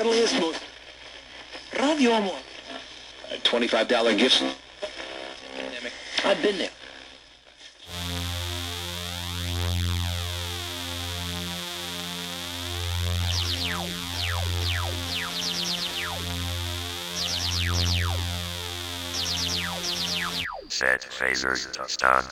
friendliest, most... Radio Amor. $25 gift. I've been there. Set phasers to stun.